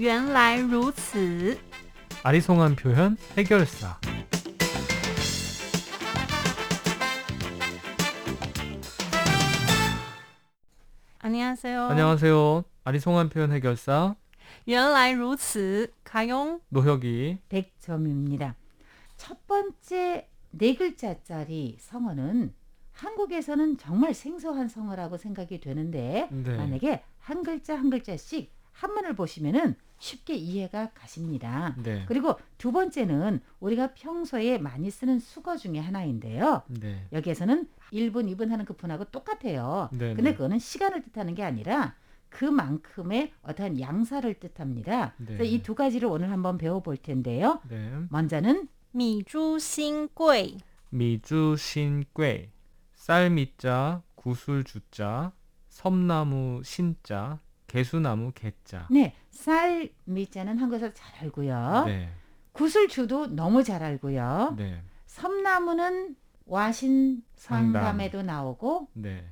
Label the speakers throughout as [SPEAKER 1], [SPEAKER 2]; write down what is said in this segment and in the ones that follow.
[SPEAKER 1] 原来如此。
[SPEAKER 2] 아리송한 표현 해결사.
[SPEAKER 1] 안녕하세요.
[SPEAKER 2] 안녕하세요. 아리송한 표현 해결사
[SPEAKER 1] 原来如此. 가용.
[SPEAKER 2] 노혁이.
[SPEAKER 3] 백점입니다. 첫 번째 네 글자짜리 성어는 한국에서는 정말 생소한 성어라고 생각이 되는데
[SPEAKER 2] 네.
[SPEAKER 3] 만약에 한 글자 한 글자씩 한문을 보시면은 쉽게 이해가 가십니다.
[SPEAKER 2] 네.
[SPEAKER 3] 그리고 두 번째는 우리가 평소에 많이 쓰는 수거 중에 하나인데요.
[SPEAKER 2] 네.
[SPEAKER 3] 여기에서는 1분, 2분 하는 그 분하고 똑같아요.
[SPEAKER 2] 네, 네,
[SPEAKER 3] 근데 그거는 시간을 뜻하는 게 아니라 그만큼의 어떠한 양사를 뜻합니다.
[SPEAKER 2] 네.
[SPEAKER 3] 그래서 이 두 가지를 오늘 한번 배워볼 텐데요.
[SPEAKER 2] 네.
[SPEAKER 3] 먼저는
[SPEAKER 1] 미주신贵
[SPEAKER 2] 미주신贵 쌀미자, 구슬주자, 섬나무 신자, 개수나무 개자.
[SPEAKER 3] 네, 쌀 미자는 한국에서 잘 알고요.
[SPEAKER 2] 네.
[SPEAKER 3] 구슬주도 너무 잘 알고요.
[SPEAKER 2] 네.
[SPEAKER 3] 섬나무는 와신
[SPEAKER 2] 상담.
[SPEAKER 3] 상담에도 나오고
[SPEAKER 2] 네.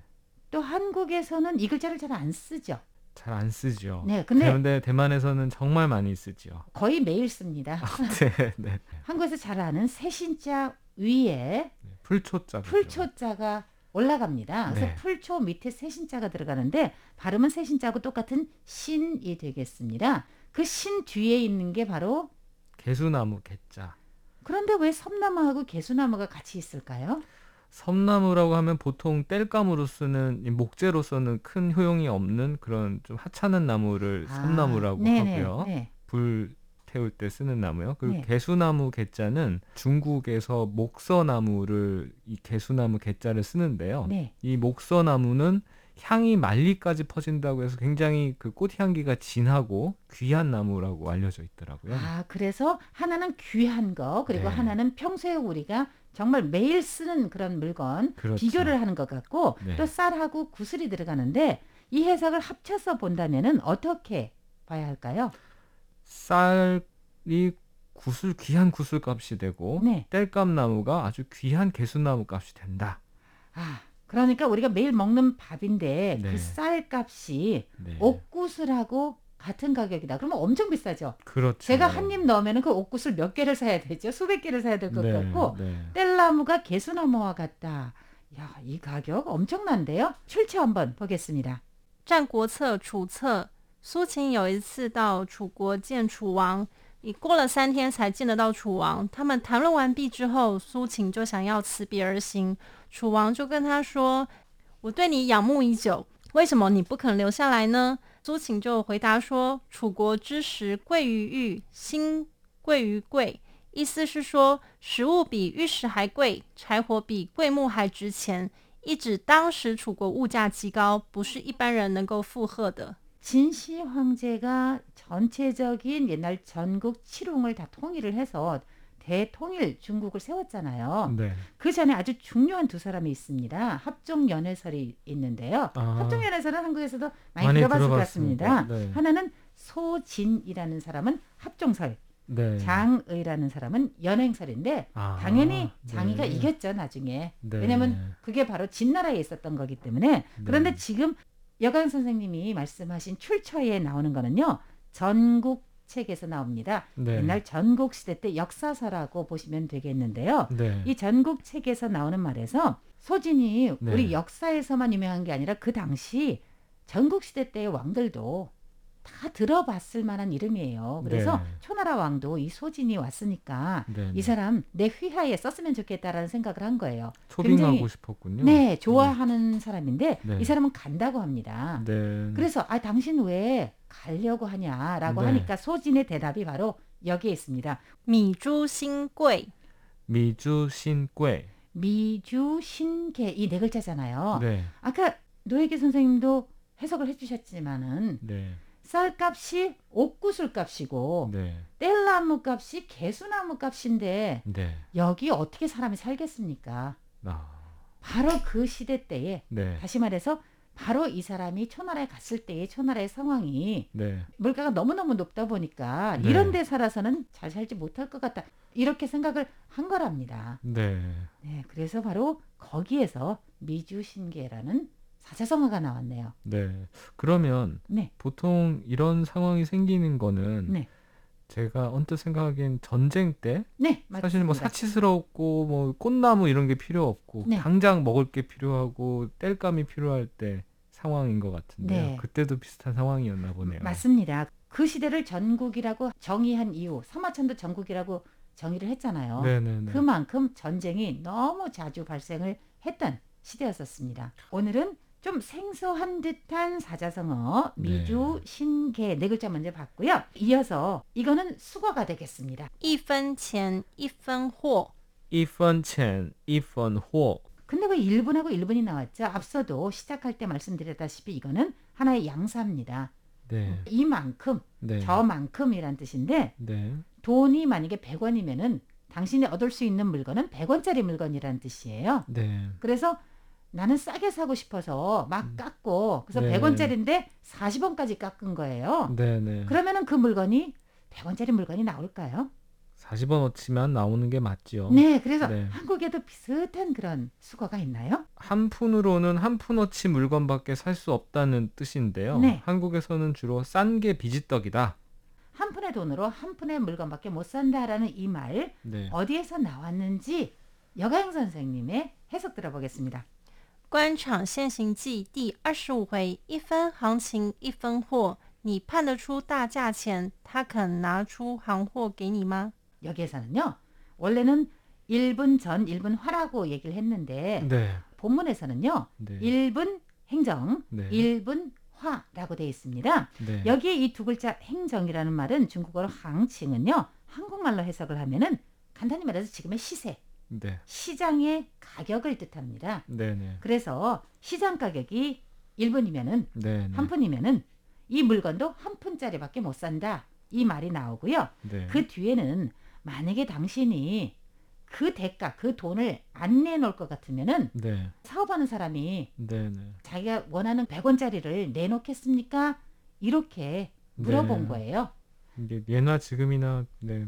[SPEAKER 3] 또 한국에서는 이 글자를 잘 안 쓰죠.
[SPEAKER 2] 잘 안 쓰죠.
[SPEAKER 3] 네, 근데
[SPEAKER 2] 그런데 대만에서는 정말 많이 쓰죠.
[SPEAKER 3] 거의 매일 씁니다.
[SPEAKER 2] 네. 네.
[SPEAKER 3] 한국에서 잘 아는 세신자 위에
[SPEAKER 2] 네. 풀초자.
[SPEAKER 3] 풀초자가 올라갑니다. 그래서
[SPEAKER 2] 네.
[SPEAKER 3] 풀초 밑에 세신자가 들어가는데 발음은 세신자하고 똑같은 신이 되겠습니다. 그 신 뒤에 있는 게 바로
[SPEAKER 2] 개수나무 개자.
[SPEAKER 3] 그런데 왜 섬나무하고 개수나무가 같이 있을까요?
[SPEAKER 2] 섬나무라고 하면 보통 땔감으로 쓰는 이 목재로서는 큰 효용이 없는 그런 좀 하찮은 나무를
[SPEAKER 3] 아,
[SPEAKER 2] 섬나무라고
[SPEAKER 3] 네네,
[SPEAKER 2] 하고요.
[SPEAKER 3] 네.
[SPEAKER 2] 불 태울 때 쓰는 나무요. 그리고
[SPEAKER 3] 네.
[SPEAKER 2] 개수나무 개자는 중국에서 목서나무를 이 개수나무 개자를 쓰는데요.
[SPEAKER 3] 네.
[SPEAKER 2] 이 목서나무는 향이 만리까지 퍼진다고 해서 굉장히 그 꽃향기가 진하고 귀한 나무라고 알려져 있더라고요.
[SPEAKER 3] 아, 그래서 하나는 귀한 거, 그리고
[SPEAKER 2] 네.
[SPEAKER 3] 하나는 평소에 우리가 정말 매일 쓰는 그런 물건
[SPEAKER 2] 그렇죠.
[SPEAKER 3] 비교를 하는 것 같고
[SPEAKER 2] 네.
[SPEAKER 3] 또 쌀하고 구슬이 들어가는데 이 해석을 합쳐서 본다면은 어떻게 봐야 할까요?
[SPEAKER 2] 쌀이 구슬 귀한 구슬 값이 되고
[SPEAKER 3] 네.
[SPEAKER 2] 땔감 나무가 아주 귀한 개수나무 값이 된다.
[SPEAKER 3] 아, 그러니까 우리가 매일 먹는 밥인데
[SPEAKER 2] 네.
[SPEAKER 3] 그 쌀값이
[SPEAKER 2] 네.
[SPEAKER 3] 옥구슬하고 같은 가격이다. 그러면 엄청 비싸죠.
[SPEAKER 2] 그렇죠.
[SPEAKER 3] 제가 한 입 넣으면 그 옥구슬 몇 개를 사야 되죠? 수백 개를 사야 될 것
[SPEAKER 2] 네,
[SPEAKER 3] 같고
[SPEAKER 2] 네.
[SPEAKER 3] 뗄나무가 개수나무와 같다. 야, 이 가격 엄청난데요? 출처 한번 보겠습니다.
[SPEAKER 1] 《战国策·楚策》 苏秦有一次到楚国见楚王，已过了三天才见得到楚王。他们谈论完毕之后，苏秦就想要辞别而行。楚王就跟他说：“我对你仰慕已久，为什么你不肯留下来呢？”苏秦就回答说：“楚国之食贵于玉，心贵于贵。”意思是说，食物比玉石还贵，柴火比桂木还值钱。一指当时楚国物价极高，不是一般人能够负荷的。
[SPEAKER 3] 진시 황제가 전체적인 옛날 전국 칠홍을 다 통일을 해서 대통일 중국을 세웠잖아요.
[SPEAKER 2] 네.
[SPEAKER 3] 그 전에 아주 중요한 두 사람이 있습니다. 합종 연회설이 있는데요.
[SPEAKER 2] 아.
[SPEAKER 3] 합종 연회설은 한국에서도 많이,
[SPEAKER 2] 많이
[SPEAKER 3] 들어봤을 것. 같습니다.
[SPEAKER 2] 네.
[SPEAKER 3] 하나는 소진이라는 사람은 합종설,
[SPEAKER 2] 네.
[SPEAKER 3] 장의라는 사람은 연행설인데
[SPEAKER 2] 아,
[SPEAKER 3] 당연히 장의가
[SPEAKER 2] 네.
[SPEAKER 3] 이겼죠 나중에.
[SPEAKER 2] 네.
[SPEAKER 3] 왜냐면 그게 바로 진나라에 있었던 거기 때문에 그런데
[SPEAKER 2] 네.
[SPEAKER 3] 지금 여강 선생님이 말씀하신 출처에 나오는 거는요 전국 책에서 나옵니다.
[SPEAKER 2] 네.
[SPEAKER 3] 옛날 전국 시대 때 역사서라고 보시면 되겠는데요.
[SPEAKER 2] 네.
[SPEAKER 3] 이 전국 책에서 나오는 말에서 소진이
[SPEAKER 2] 네.
[SPEAKER 3] 우리 역사에서만 유명한 게 아니라 그 당시 전국 시대 때의 왕들도 다 들어봤을 만한 이름이에요. 그래서
[SPEAKER 2] 네.
[SPEAKER 3] 초나라 왕도 이 소진이 왔으니까
[SPEAKER 2] 네, 네,
[SPEAKER 3] 이 사람 내 휘하에 썼으면 좋겠다라는 생각을 한 거예요.
[SPEAKER 2] 초빙하고
[SPEAKER 3] 굉장히,
[SPEAKER 2] 싶었군요.
[SPEAKER 3] 네, 네. 좋아하는 네. 사람인데 이 사람은 간다고 합니다.
[SPEAKER 2] 네.
[SPEAKER 3] 그래서 아 당신 왜 가려고 하냐라고 하니까 소진의 대답이 바로 여기에 있습니다.
[SPEAKER 1] 미주신괴.
[SPEAKER 2] 미주신괴.
[SPEAKER 3] 미주신괴 이 네 글자잖아요. 아까 노예기 선생님도 해석을 해주셨지만은. 쌀값이 옥구슬 값이고
[SPEAKER 2] 네.
[SPEAKER 3] 뗄나무 값이 개수나무 값인데
[SPEAKER 2] 네.
[SPEAKER 3] 여기 어떻게 사람이 살겠습니까?
[SPEAKER 2] 아.
[SPEAKER 3] 바로 그 시대 때에
[SPEAKER 2] 네.
[SPEAKER 3] 다시 말해서 바로 이 사람이 초나라에 갔을 때의 초나라의 상황이
[SPEAKER 2] 네.
[SPEAKER 3] 물가가 너무너무 높다 보니까
[SPEAKER 2] 네.
[SPEAKER 3] 이런 데 살아서는 잘 살지 못할 것 같다. 이렇게 생각을 한 거랍니다.
[SPEAKER 2] 네.
[SPEAKER 3] 네, 그래서 바로 거기에서 미주신계라는 사자성어가 나왔네요.
[SPEAKER 2] 네. 그러면
[SPEAKER 3] 네.
[SPEAKER 2] 보통 이런 상황이 생기는 거는
[SPEAKER 3] 네.
[SPEAKER 2] 제가 언뜻 생각하기엔 전쟁 때
[SPEAKER 3] 네,
[SPEAKER 2] 사실 뭐. 사치스럽고 뭐 꽃나무 이런 게 필요 없고
[SPEAKER 3] 네.
[SPEAKER 2] 당장 먹을 게 필요하고 땔감이 필요할 때 상황인 것 같은데요.
[SPEAKER 3] 네.
[SPEAKER 2] 그때도 비슷한 상황이었나 보네요.
[SPEAKER 3] 맞습니다. 그 시대를 전국이라고 정의한 이유, 서마천도 전국이라고 정의를 했잖아요.
[SPEAKER 2] 네네네.
[SPEAKER 3] 그만큼 전쟁이 너무 자주 발생을 했던 시대였었습니다. 오늘은 좀 생소한 듯한 사자성어
[SPEAKER 2] 네.
[SPEAKER 3] 미주, 신개 네 글자 먼저 봤고요. 이어서 이거는 수거가 되겠습니다.
[SPEAKER 1] 一分钱一分货，
[SPEAKER 2] 이펀 첸, 이펀 호.
[SPEAKER 3] 근데 왜 1분하고 1분이 나왔죠? 앞서도 시작할 때 말씀드렸다시피 이거는 하나의 양사입니다.
[SPEAKER 2] 네.
[SPEAKER 3] 이만큼,
[SPEAKER 2] 네.
[SPEAKER 3] 저만큼이란 뜻인데
[SPEAKER 2] 네.
[SPEAKER 3] 돈이 만약에 100원이면은 당신이 얻을 수 있는 물건은 100원짜리 물건이라는 뜻이에요.
[SPEAKER 2] 네.
[SPEAKER 3] 그래서 나는 싸게 사고 싶어서 막 깎고 그래서
[SPEAKER 2] 네.
[SPEAKER 3] 100원짜리인데 40원까지 깎은 거예요.
[SPEAKER 2] 네 네.
[SPEAKER 3] 그러면은 그 물건이 100원짜리 물건이 나올까요?
[SPEAKER 2] 40원어치만 나오는 게 맞죠.
[SPEAKER 3] 네, 그래서
[SPEAKER 2] 네.
[SPEAKER 3] 한국에도 비슷한 그런 수거가 있나요?
[SPEAKER 2] 한 푼으로는 한 푼어치 물건밖에 살 수 없다는 뜻인데요.
[SPEAKER 3] 네.
[SPEAKER 2] 한국에서는 주로 싼 게 비지떡이다.
[SPEAKER 3] 한 푼의 돈으로 한 푼의 물건밖에 못 산다라는 이 말
[SPEAKER 2] 네.
[SPEAKER 3] 어디에서 나왔는지 여가영 선생님의 해석 들어보겠습니다.
[SPEAKER 1] 官场现行记第二十五回：一分行情一分货，你判得出大价钱，他肯拿出行货给你吗？
[SPEAKER 3] 여기에서는요. 원래는 1분 전, 1분 화라고 얘기를 했는데
[SPEAKER 2] 네.
[SPEAKER 3] 본문에서는요.
[SPEAKER 2] 네.
[SPEAKER 3] 1분 행정,
[SPEAKER 2] 네.
[SPEAKER 3] 1분 화라고 되어 있습니다.
[SPEAKER 2] 네.
[SPEAKER 3] 여기에 이 두 글자 행정이라는 말은 중국어로 항칭은요. 한국말로 해석을 하면은 간단히 말해서 지금의 시세,
[SPEAKER 2] 네.
[SPEAKER 3] 시장의 가격을 뜻합니다.
[SPEAKER 2] 네네.
[SPEAKER 3] 그래서 시장 가격이 1분이면은
[SPEAKER 2] 네네.
[SPEAKER 3] 한 푼이면은 이 물건도 한 푼짜리밖에 못 산다. 이 말이 나오고요.
[SPEAKER 2] 네.
[SPEAKER 3] 그 뒤에는 만약에 당신이 그 대가, 그 돈을 안 내놓을 것 같으면은
[SPEAKER 2] 네.
[SPEAKER 3] 사업하는 사람이
[SPEAKER 2] 네네.
[SPEAKER 3] 자기가 원하는 100원짜리를 내놓겠습니까? 이렇게 물어본
[SPEAKER 2] 네.
[SPEAKER 3] 거예요.
[SPEAKER 2] 이게 예나 지금이나 네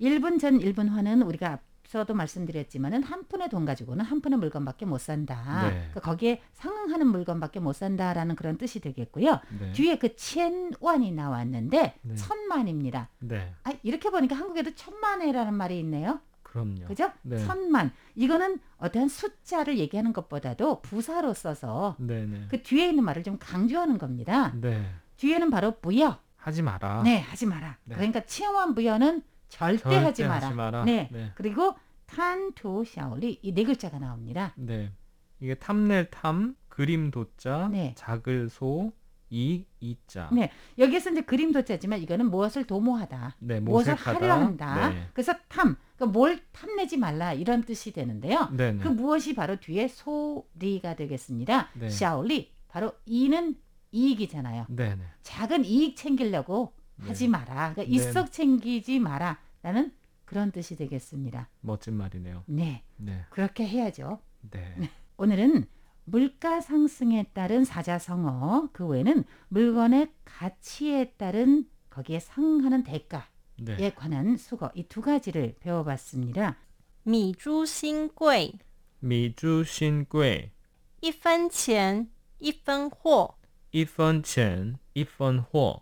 [SPEAKER 3] 1분 전 1분 화는 우리가 앞서도 말씀드렸지만은 한 푼의 돈 가지고는 한 푼의 물건밖에 못 산다.
[SPEAKER 2] 네.
[SPEAKER 3] 그러니까 거기에 상응하는 물건밖에 못 산다라는 그런 뜻이 되겠고요.
[SPEAKER 2] 네.
[SPEAKER 3] 뒤에 그 천원이 나왔는데
[SPEAKER 2] 네.
[SPEAKER 3] 천만입니다.
[SPEAKER 2] 네.
[SPEAKER 3] 아, 이렇게 보니까 한국에도 천만회라는 말이 있네요.
[SPEAKER 2] 그럼요.
[SPEAKER 3] 그죠?
[SPEAKER 2] 네.
[SPEAKER 3] 천만. 이거는 어떠한 숫자를 얘기하는 것보다도 부사로 써서
[SPEAKER 2] 네네.
[SPEAKER 3] 그 뒤에 있는 말을 좀 강조하는 겁니다.
[SPEAKER 2] 네.
[SPEAKER 3] 뒤에는 바로 부여.
[SPEAKER 2] 하지 마라.
[SPEAKER 3] 네, 하지 마라.
[SPEAKER 2] 네.
[SPEAKER 3] 그러니까 치원 부여는 절대,
[SPEAKER 2] 절대
[SPEAKER 3] 하지 마라.
[SPEAKER 2] 하지 마라.
[SPEAKER 3] 네.
[SPEAKER 2] 네.
[SPEAKER 3] 그리고 탄투 샤올리 이 네 글자가 나옵니다.
[SPEAKER 2] 네. 이게 탐낼 탐, 그림 도자,
[SPEAKER 3] 네.
[SPEAKER 2] 작을 소, 이 이자.
[SPEAKER 3] 네. 여기에서 이제 그림 도자지만 이거는 무엇을 도모하다.
[SPEAKER 2] 네,
[SPEAKER 3] 무엇을. 하려 한다.
[SPEAKER 2] 네.
[SPEAKER 3] 그래서 탐, 그러니까 뭘 탐내지 말라 이런 뜻이 되는데요.
[SPEAKER 2] 네, 네.
[SPEAKER 3] 그 무엇이 바로 뒤에 소리가 되겠습니다.
[SPEAKER 2] 네.
[SPEAKER 3] 샤올리 바로 이는 이익이잖아요.
[SPEAKER 2] 네, 네.
[SPEAKER 3] 작은 이익 챙기려고
[SPEAKER 2] 네.
[SPEAKER 3] 하지 마라. 그러니까
[SPEAKER 2] 네.
[SPEAKER 3] 일석 챙기지 마라라는 그런 뜻이 되겠습니다.
[SPEAKER 2] 멋진 말이네요.
[SPEAKER 3] 네,
[SPEAKER 2] 네.
[SPEAKER 3] 그렇게 해야죠.
[SPEAKER 2] 네.
[SPEAKER 3] 오늘은 물가 상승에 따른 사자성어, 그 외에는 물건의 가치에 따른 거기에 상응하는 대가에
[SPEAKER 2] 네.
[SPEAKER 3] 관한 수거 이 두 가지를 배워봤습니다.
[SPEAKER 1] 米珠新贵，
[SPEAKER 2] 미주 신괴,
[SPEAKER 1] 一分钱一分货，
[SPEAKER 2] 이펀 첸, 이펀 호.